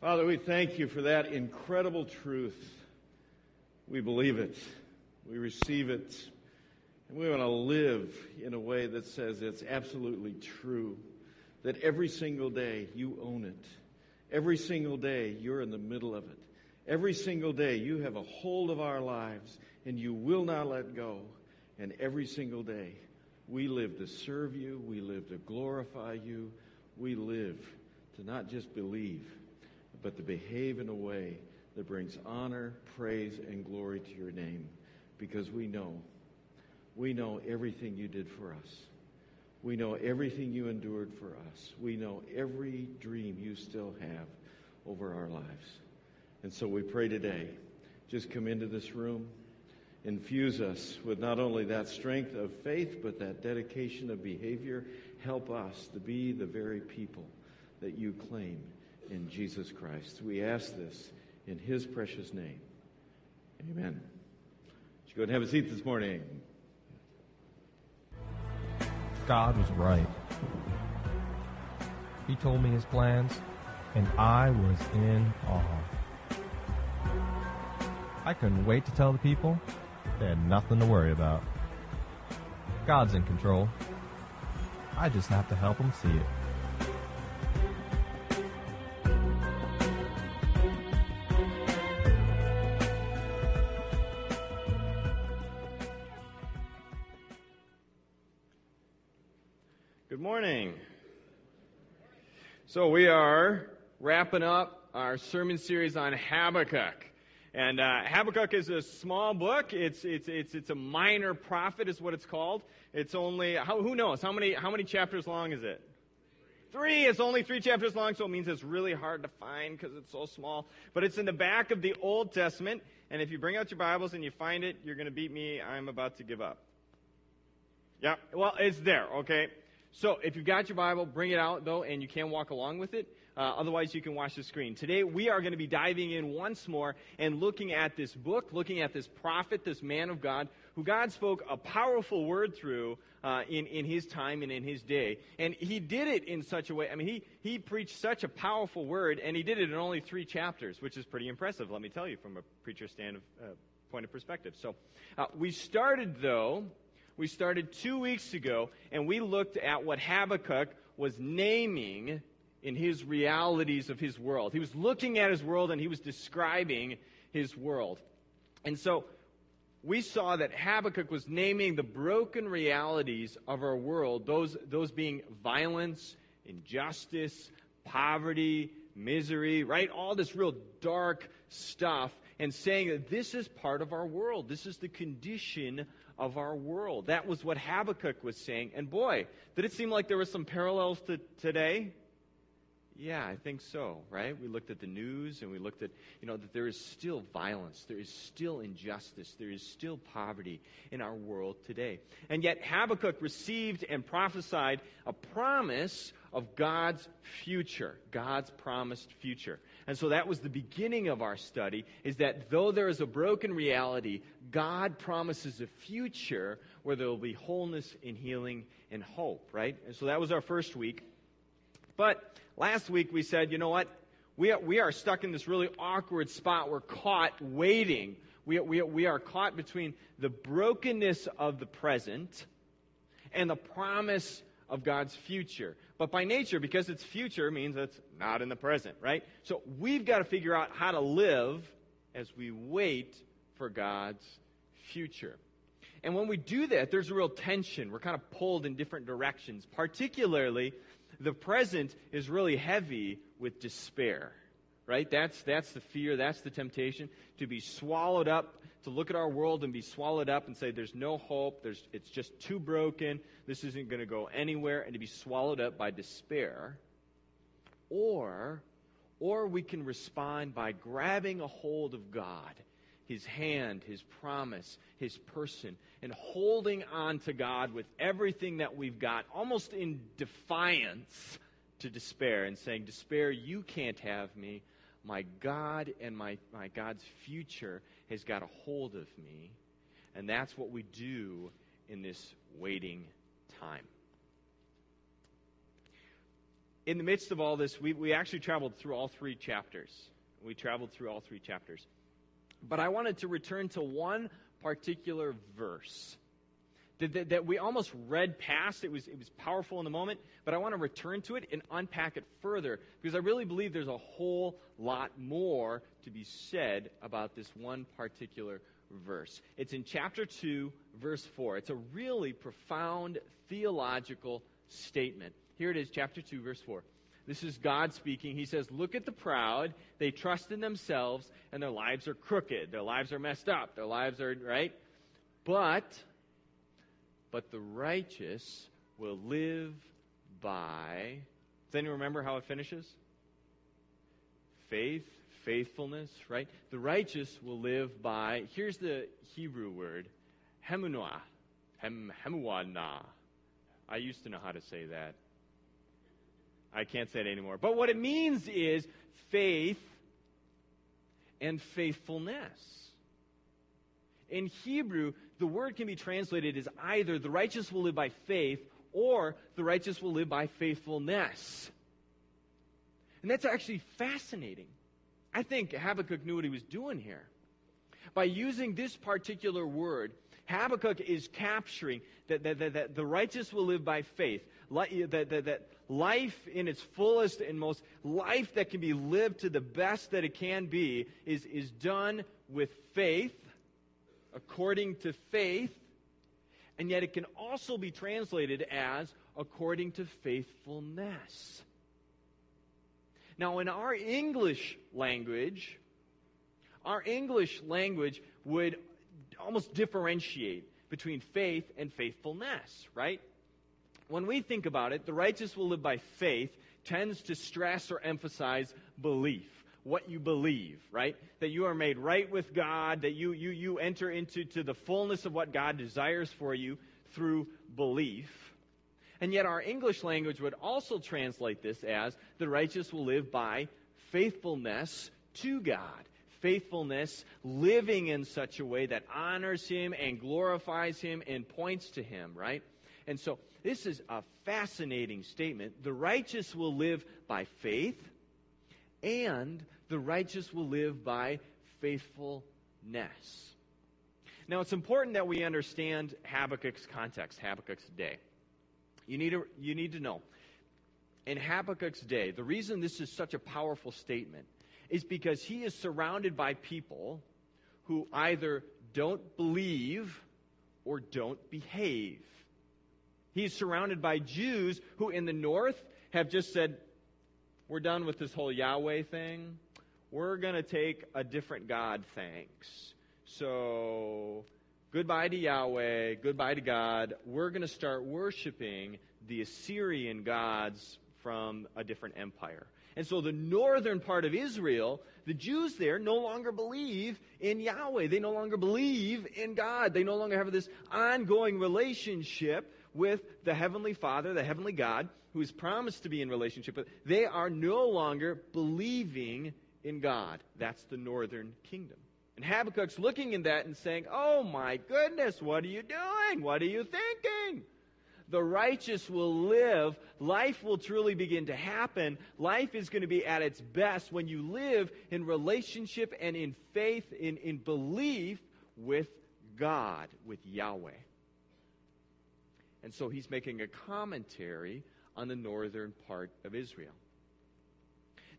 Father, we thank you for that incredible truth. We believe it, we receive it, and we want to live in a way that says it's absolutely true. That every single day you own it. Every single day you're in the middle of it. Every single day you have a hold of our lives and you will not let go. And every single day we live to serve you, we live to glorify you, we live to not just believe, but to behave in a way that brings honor, praise, and glory to your name because we know, we know everything you did for us. We know everything you endured for us. We know every dream you still have over our lives. And so we pray today, just come into this room, infuse us with not only that strength of faith, but that dedication of behavior. Help us to be the very people that you claim in Jesus Christ. We ask this in his precious name. Amen. Would you go and have a seat this morning? God was right. He told me his plans, and I was in awe. I couldn't wait to tell the people they had nothing to worry about. God's in control. I just have to help them see it. Good morning. So we are wrapping up our sermon series on Habakkuk. And uh, Habakkuk is a small book. It's, it's, it's, it's a minor prophet, is what it's called. It's only, how, who knows, how many, how many chapters long is it? Three. It's only three chapters long, so it means it's really hard to find because it's so small. But it's in the back of the Old Testament. And if you bring out your Bibles and you find it, you're going to beat me. I'm about to give up. Yeah, well, it's there, okay? So if you've got your Bible, bring it out, though, and you can walk along with it. Uh, otherwise, you can watch the screen. Today, we are going to be diving in once more and looking at this book, looking at this prophet, this man of God, who God spoke a powerful word through uh, in, in his time and in his day. And he did it in such a way. I mean, he, he preached such a powerful word, and he did it in only three chapters, which is pretty impressive, let me tell you, from a preacher stand of, uh, point of perspective. So uh, we started, though, we started two weeks ago, and we looked at what Habakkuk was naming in his realities of his world. He was looking at his world and he was describing his world. And so we saw that Habakkuk was naming the broken realities of our world, those, those being violence, injustice, poverty, misery, right? All this real dark stuff, and saying that this is part of our world. This is the condition of our world. That was what Habakkuk was saying. And boy, did it seem like there were some parallels to today? Yeah, I think so, right? We looked at the news and we looked at, you know, that there is still violence, there is still injustice, there is still poverty in our world today. And yet Habakkuk received and prophesied a promise of God's future, God's promised future. And so that was the beginning of our study is that though there is a broken reality, God promises a future where there will be wholeness and healing and hope, right? And so that was our first week. But last week we said, you know what? We are, we are stuck in this really awkward spot. We're caught waiting. We, we, we are caught between the brokenness of the present and the promise of God's future. But by nature, because it's future, means it's not in the present, right? So we've got to figure out how to live as we wait for God's future. And when we do that, there's a real tension. We're kind of pulled in different directions. Particularly, the present is really heavy with despair, right? That's, that's the fear, that's the temptation to be swallowed up to look at our world and be swallowed up and say, there's no hope, there's, it's just too broken, this isn't going to go anywhere, and to be swallowed up by despair. Or, or we can respond by grabbing a hold of God, His hand, His promise, His person, and holding on to God with everything that we've got, almost in defiance to despair, and saying, Despair, you can't have me. My God and my, my God's future has got a hold of me. And that's what we do in this waiting time. in the midst of all this, we, we actually traveled through all three chapters. We traveled through all three chapters. But I wanted to return to one particular verse that, that, that, we almost read past. It was, it was powerful in the moment, but I want to return to it and unpack it further because I really believe there's a whole lot more to be said about this one particular verse. It's in chapter 2, verse 4. It's a really profound theological statement. Here it is, chapter 2, verse 4. This is God speaking. He says, Look at the proud. They trust in themselves, and their lives are crooked. Their lives are messed up. Their lives are, right? But, but the righteous will live by. Does anyone remember how it finishes? Faith, faithfulness, right? The righteous will live by. Here's the Hebrew word, hemunah. Hem, hemuana. I used to know how to say that. I can't say it anymore. But what it means is faith and faithfulness. In Hebrew, the word can be translated as either the righteous will live by faith or the righteous will live by faithfulness. And that's actually fascinating. I think Habakkuk knew what he was doing here. By using this particular word, Habakkuk is capturing that, that, that, that the righteous will live by faith. That, that, that life in its fullest and most life that can be lived to the best that it can be is, is done with faith, according to faith, and yet it can also be translated as according to faithfulness. Now, in our English language, our English language would almost differentiate between faith and faithfulness, right? When we think about it, the righteous will live by faith tends to stress or emphasize belief what you believe, right? That you are made right with God, that you, you, you enter into to the fullness of what God desires for you through belief. And yet, our English language would also translate this as the righteous will live by faithfulness to God faithfulness, living in such a way that honors Him and glorifies Him and points to Him, right? And so this is a fascinating statement. The righteous will live by faith, and the righteous will live by faithfulness. Now, it's important that we understand Habakkuk's context, Habakkuk's day. You need, to, you need to know. In Habakkuk's day, the reason this is such a powerful statement is because he is surrounded by people who either don't believe or don't behave. He's surrounded by Jews who, in the north, have just said, We're done with this whole Yahweh thing. We're going to take a different God, thanks. So, goodbye to Yahweh, goodbye to God. We're going to start worshiping the Assyrian gods from a different empire. And so the northern part of Israel, the Jews there no longer believe in Yahweh. They no longer believe in God. They no longer have this ongoing relationship with the Heavenly Father, the Heavenly God, who is promised to be in relationship with. They are no longer believing in God. That's the northern kingdom. And Habakkuk's looking in that and saying, Oh my goodness, what are you doing? What are you thinking? the righteous will live. Life will truly begin to happen. Life is going to be at its best when you live in relationship and in faith, in, in belief with God, with Yahweh. And so he's making a commentary on the northern part of Israel.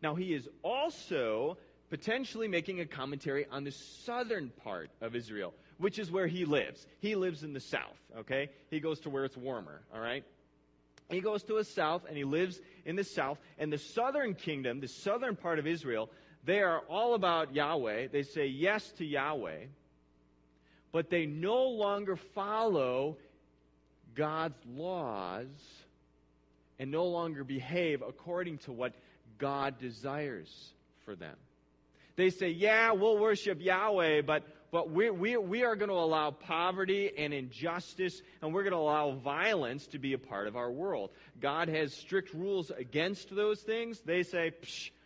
Now, he is also potentially making a commentary on the southern part of Israel which is where he lives. He lives in the south, okay? He goes to where it's warmer, all right? He goes to the south and he lives in the south. And the southern kingdom, the southern part of Israel, they are all about Yahweh. They say yes to Yahweh, but they no longer follow God's laws and no longer behave according to what God desires for them. They say, yeah, we'll worship Yahweh, but but we, we, we are going to allow poverty and injustice, and we're going to allow violence to be a part of our world. God has strict rules against those things. They say,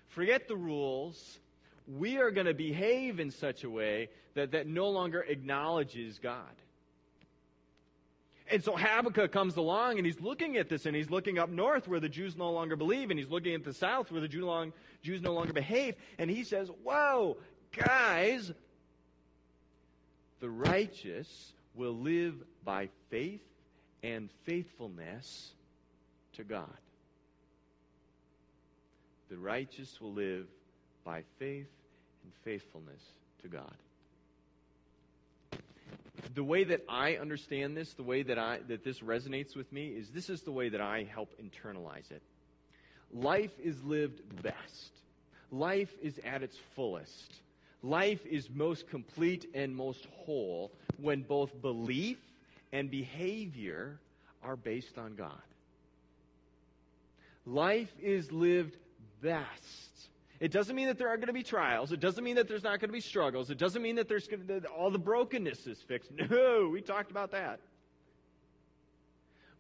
forget the rules. We are going to behave in such a way that, that no longer acknowledges God. And so Habakkuk comes along and he's looking at this and he's looking up north where the Jews no longer believe and he's looking at the south where the Jew long, Jews no longer behave. And he says, Whoa, guys, the righteous will live by faith and faithfulness to God. The righteous will live by faith and faithfulness to God the way that I understand this, the way that I that this resonates with me is this is the way that I help internalize it. Life is lived best. Life is at its fullest. Life is most complete and most whole when both belief and behavior are based on God. Life is lived best it doesn't mean that there aren't going to be trials. It doesn't mean that there's not going to be struggles. It doesn't mean that there's going to, that all the brokenness is fixed. No, we talked about that.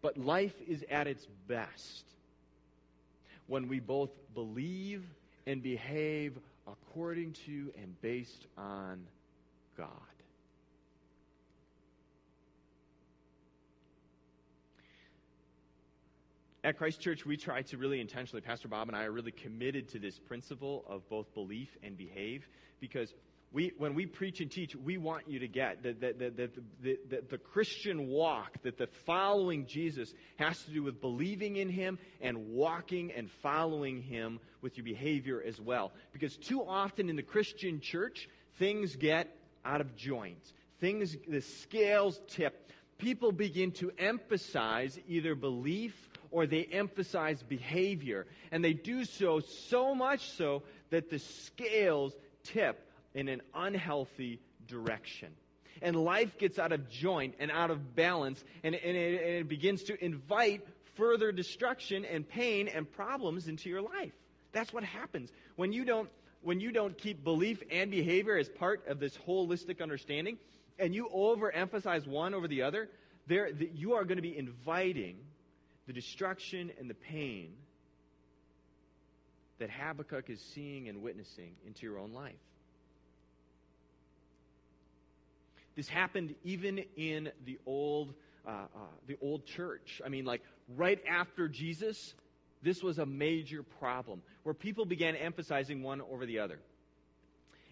But life is at its best when we both believe and behave according to and based on God. At Christ Church, we try to really intentionally, Pastor Bob and I are really committed to this principle of both belief and behave because we, when we preach and teach, we want you to get that, that the, the, the Christian walk, that the following Jesus has to do with believing in Him and walking and following Him with your behavior as well. Because too often in the Christian church, things get out of joint. Things, the scales tip. People begin to emphasize either belief or they emphasize behavior. And they do so so much so that the scales tip in an unhealthy direction. And life gets out of joint and out of balance, and, and, it, and it begins to invite further destruction and pain and problems into your life. That's what happens when you don't when you don't keep belief and behavior as part of this holistic understanding, and you overemphasize one over the other. There, you are going to be inviting the destruction and the pain that Habakkuk is seeing and witnessing into your own life. This happened even in the old, uh, uh, the old church. I mean, like right after Jesus, this was a major problem where people began emphasizing one over the other.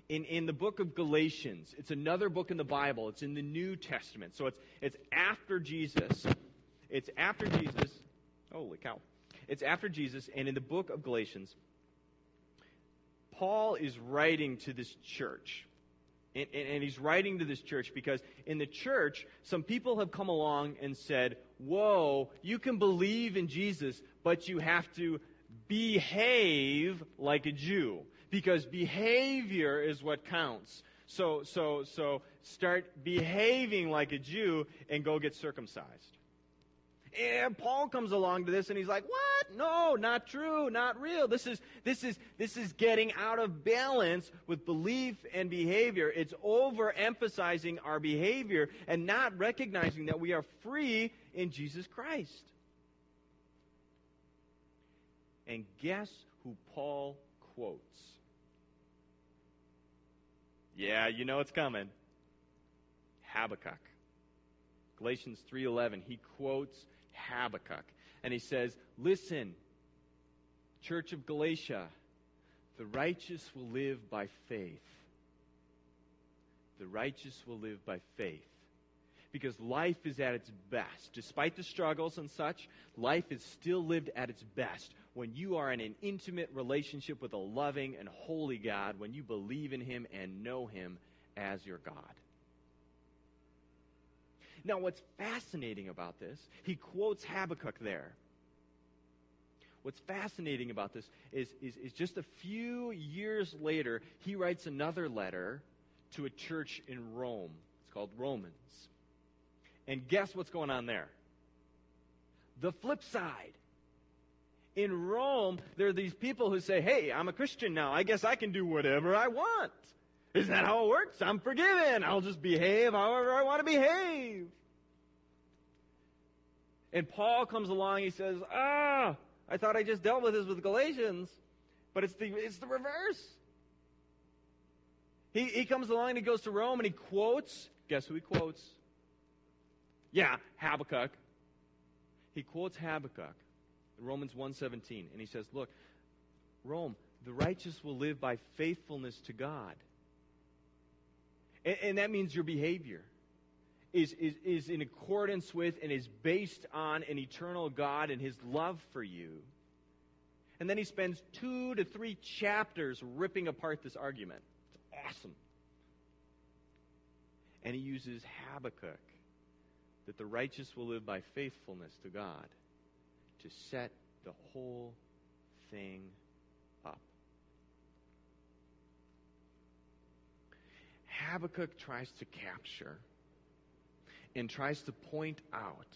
In, in the book of Galatians, it's another book in the Bible. It's in the New Testament. So it's, it's after Jesus. It's after Jesus. Holy cow. It's after Jesus, and in the book of Galatians, Paul is writing to this church. And, and, and, he's writing to this church because in the church, some people have come along and said, Whoa, you can believe in Jesus, but you have to behave like a Jew. Because behavior is what counts. So, so, so start behaving like a Jew and go get circumcised. And Paul comes along to this and he's like, "What? No, not true, not real. This is this is this is getting out of balance with belief and behavior. It's overemphasizing our behavior and not recognizing that we are free in Jesus Christ." And guess who Paul quotes? Yeah, you know it's coming. Habakkuk. Galatians 3:11 he quotes Habakkuk. And he says, Listen, Church of Galatia, the righteous will live by faith. The righteous will live by faith. Because life is at its best. Despite the struggles and such, life is still lived at its best when you are in an intimate relationship with a loving and holy God, when you believe in Him and know Him as your God. Now, what's fascinating about this, he quotes Habakkuk there. What's fascinating about this is, is, is just a few years later, he writes another letter to a church in Rome. It's called Romans. And guess what's going on there? The flip side. In Rome, there are these people who say, hey, I'm a Christian now. I guess I can do whatever I want. Isn't that how it works? I'm forgiven. I'll just behave however I want to behave. And Paul comes along, he says, Ah, I thought I just dealt with this with Galatians, but it's the, it's the reverse. He, he comes along and he goes to Rome and he quotes, guess who he quotes? Yeah, Habakkuk. He quotes Habakkuk, Romans 1:17, and he says, "Look, Rome, the righteous will live by faithfulness to God." And, and that means your behavior is, is, is in accordance with and is based on an eternal God and his love for you. And then he spends two to three chapters ripping apart this argument. It's awesome. And he uses Habakkuk that the righteous will live by faithfulness to God to set the whole thing up. Habakkuk tries to capture and tries to point out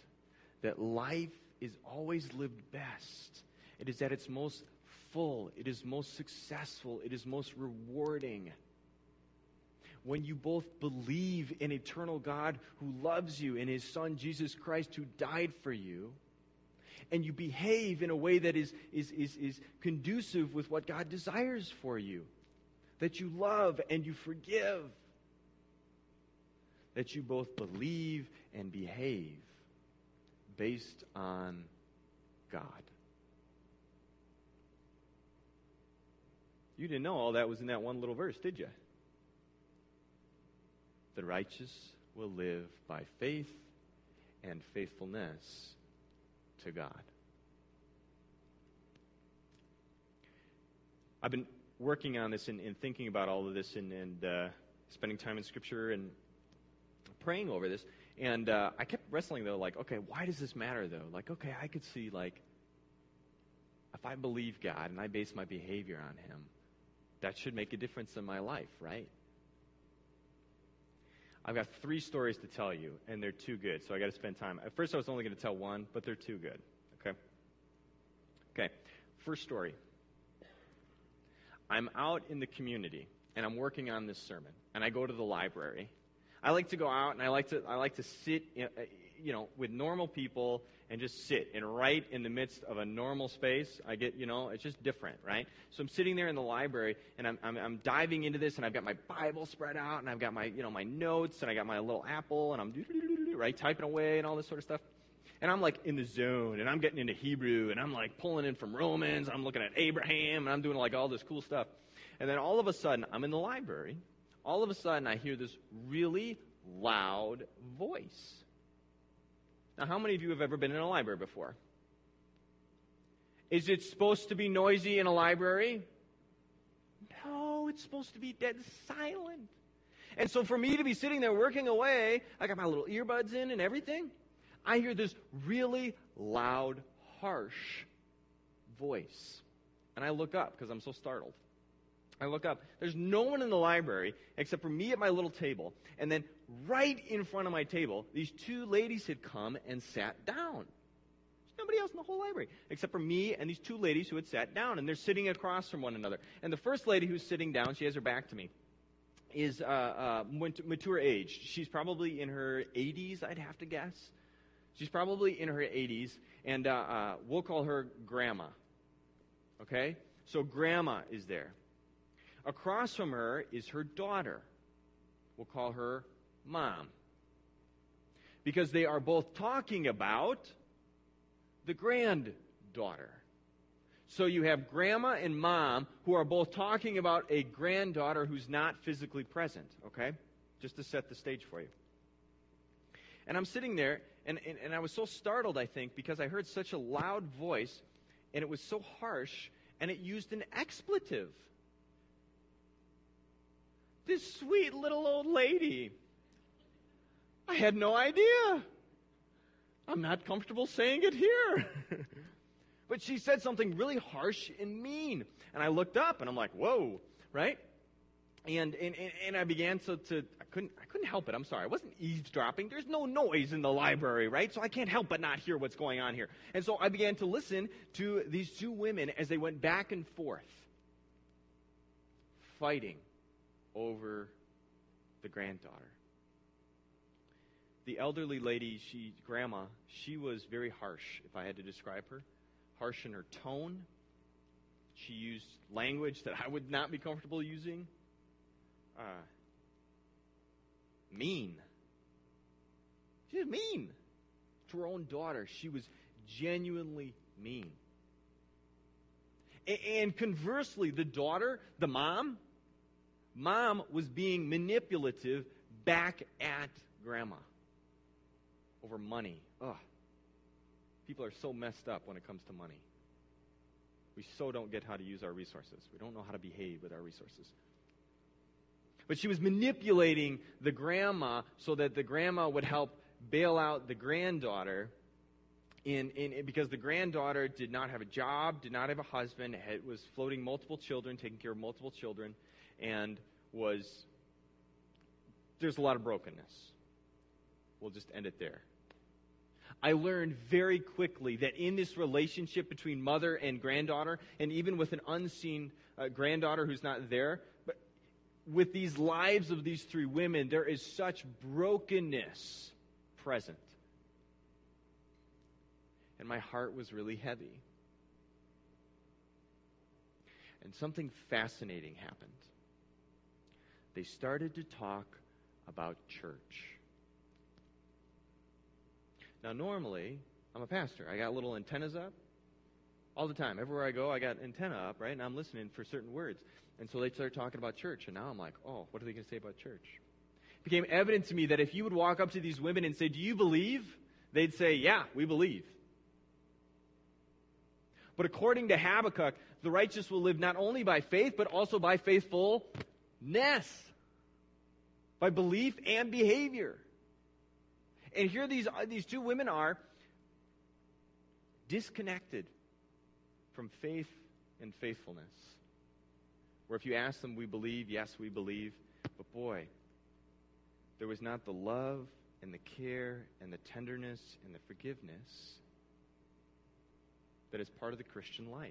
that life is always lived best. It is at its most full, it is most successful, it is most rewarding. When you both believe in eternal God who loves you and his son Jesus Christ who died for you, and you behave in a way that is, is, is, is conducive with what God desires for you, that you love and you forgive that you both believe and behave based on God. You didn't know all that was in that one little verse, did you? The righteous will live by faith and faithfulness to God. I've been working on this and, and thinking about all of this and, and uh, spending time in Scripture and praying over this, and uh, I kept wrestling though, like, okay, why does this matter though? Like, okay, I could see like, if I believe God and I base my behavior on Him, that should make a difference in my life, right? I've got three stories to tell you, and they're too good, so I got to spend time. At first, I was only going to tell one, but they're too good. Okay. Okay. First story. I'm out in the community, and I'm working on this sermon, and I go to the library I like to go out and I like to I like to sit, you know, with normal people and just sit and write in the midst of a normal space. I get, you know, it's just different, right? So I'm sitting there in the library and I'm, I'm, I'm diving into this and I've got my Bible spread out and I've got my, you know, my notes and I got my little apple and I'm right typing away and all this sort of stuff. And I'm like in the zone and I'm getting into Hebrew and I'm like pulling in from Romans. I'm looking at Abraham and I'm doing like all this cool stuff. And then all of a sudden, I'm in the library all of a sudden I hear this really loud voice. Now, how many of you have ever been in a library before? Is it supposed to be noisy in a library? No, it's supposed to be dead silent. And so, for me to be sitting there working away, I got my little earbuds in and everything. I hear this really loud, harsh voice. And I look up because I'm so startled. I look up. There's no one in the library except for me at my little table. And then right in front of my table, these two ladies had come and sat down. There's nobody else in the whole library except for me and these two ladies who had sat down. And they're sitting across from one another. And the first lady who's sitting down, she has her back to me, is uh, uh, mature age. She's probably in her 80s, I'd have to guess. She's probably in her 80s. And uh, uh, we'll call her Grandma. Okay? So Grandma is there. Across from her is her daughter. We'll call her Mom. Because they are both talking about the granddaughter. So you have grandma and mom who are both talking about a granddaughter who's not physically present, okay? Just to set the stage for you. And I'm sitting there, and, and, and I was so startled, I think, because I heard such a loud voice, and it was so harsh, and it used an expletive this sweet little old lady. I had no idea. I'm not comfortable saying it here. but she said something really harsh and mean. And I looked up and I'm like, whoa, right? And, and, and I began to, to I, couldn't, I couldn't help it. I'm sorry. I wasn't eavesdropping. There's no noise in the library, right? So I can't help but not hear what's going on here. And so I began to listen to these two women as they went back and forth, fighting over the granddaughter. The elderly lady, she grandma, she was very harsh, if I had to describe her. Harsh in her tone. She used language that I would not be comfortable using. Uh, mean. She was mean. to her own daughter, she was genuinely mean. And conversely, the daughter, the mom, mom was being manipulative back at grandma over money. Ugh. People are so messed up when it comes to money. We so don't get how to use our resources. We don't know how to behave with our resources. But she was manipulating the grandma so that the grandma would help bail out the granddaughter in, in, because the granddaughter did not have a job, did not have a husband, had, was floating multiple children, taking care of multiple children, and was. There's a lot of brokenness. We'll just end it there. I learned very quickly that in this relationship between mother and granddaughter, and even with an unseen uh, granddaughter who's not there, but with these lives of these three women, there is such brokenness present. And my heart was really heavy. And something fascinating happened. They started to talk about church. Now, normally, I'm a pastor. I got little antennas up all the time. Everywhere I go, I got antenna up, right? And I'm listening for certain words. And so they start talking about church. And now I'm like, oh, what are they going to say about church? It became evident to me that if you would walk up to these women and say, do you believe? They'd say, yeah, we believe. But according to Habakkuk, the righteous will live not only by faith, but also by faithfulness, by belief and behavior. And here these, these two women are disconnected from faith and faithfulness. Where if you ask them, we believe, yes, we believe. But boy, there was not the love and the care and the tenderness and the forgiveness that is part of the Christian life,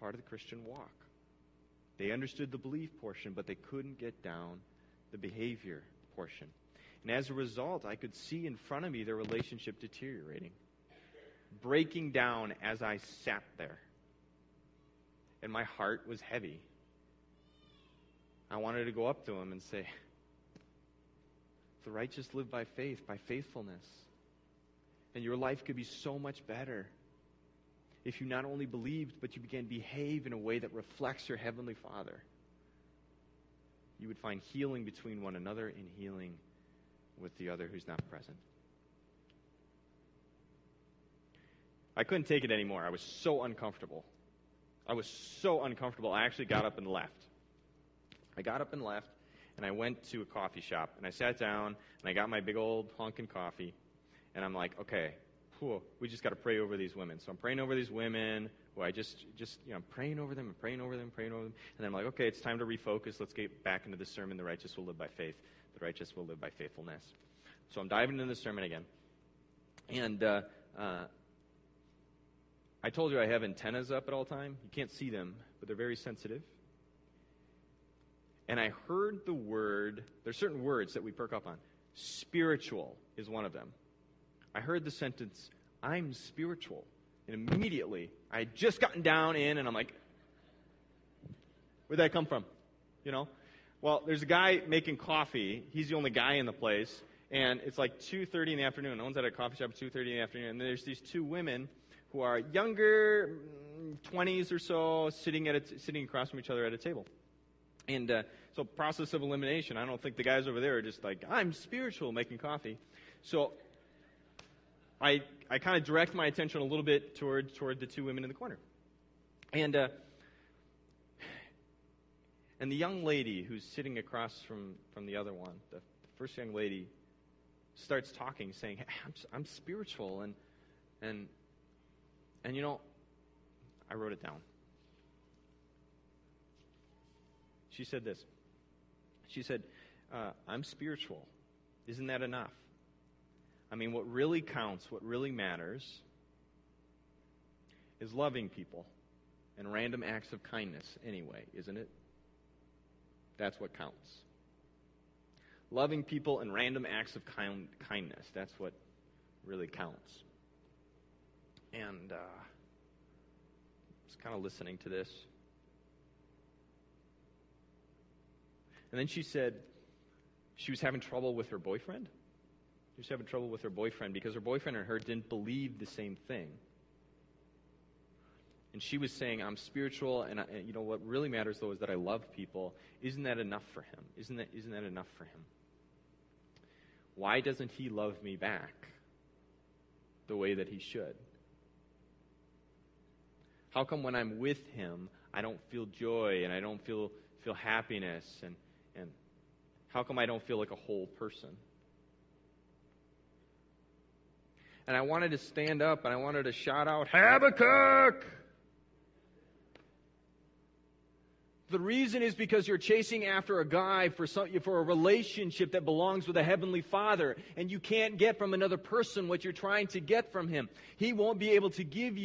part of the Christian walk. They understood the belief portion, but they couldn't get down the behavior portion. And as a result, I could see in front of me their relationship deteriorating, breaking down as I sat there. And my heart was heavy. I wanted to go up to him and say, The righteous live by faith, by faithfulness. And your life could be so much better if you not only believed, but you began to behave in a way that reflects your Heavenly Father. You would find healing between one another and healing with the other who's not present. I couldn't take it anymore. I was so uncomfortable. I was so uncomfortable. I actually got up and left. I got up and left, and I went to a coffee shop, and I sat down, and I got my big old honkin' coffee, and I'm like, okay, whew, we just got to pray over these women. So I'm praying over these women who I just, just, you know, I'm praying over them and praying over them, praying over them, and then I'm like, okay, it's time to refocus. Let's get back into the sermon. The righteous will live by faith the righteous will live by faithfulness. So I'm diving into the sermon again. And uh, uh, I told you I have antennas up at all time. You can't see them, but they're very sensitive. And I heard the word, there's certain words that we perk up on. Spiritual is one of them. I heard the sentence, I'm spiritual. And immediately, I had just gotten down in, and I'm like, where'd that come from? You know? Well, there's a guy making coffee. He's the only guy in the place. And it's like 2.30 in the afternoon. No one's at a coffee shop at 2.30 in the afternoon. And there's these two women who are younger, 20s mm, or so, sitting, at t- sitting across from each other at a table. And uh, so, process of elimination. I don't think the guys over there are just like, I'm spiritual making coffee. So, I, I kind of direct my attention a little bit toward, toward the two women in the corner. And uh, and the young lady who's sitting across from, from the other one, the first young lady, starts talking, saying, I'm, I'm spiritual. And, and, and, you know, I wrote it down. She said this. She said, uh, I'm spiritual. Isn't that enough? I mean, what really counts, what really matters, is loving people and random acts of kindness anyway, isn't it? That's what counts. Loving people and random acts of kind, kindness. That's what really counts. And uh, was kind of listening to this. And then she said she was having trouble with her boyfriend. Was having trouble with her boyfriend because her boyfriend and her didn't believe the same thing. And she was saying, I'm spiritual, and, I, and you know what really matters, though, is that I love people. Isn't that enough for him? Isn't that, isn't that enough for him? Why doesn't he love me back the way that he should? How come when I'm with him, I don't feel joy and I don't feel, feel happiness? And, and how come I don't feel like a whole person? And I wanted to stand up and I wanted to shout out, Habakkuk! The reason is because you're chasing after a guy for, some, for a relationship that belongs with a heavenly father, and you can't get from another person what you're trying to get from him. He won't be able to give you.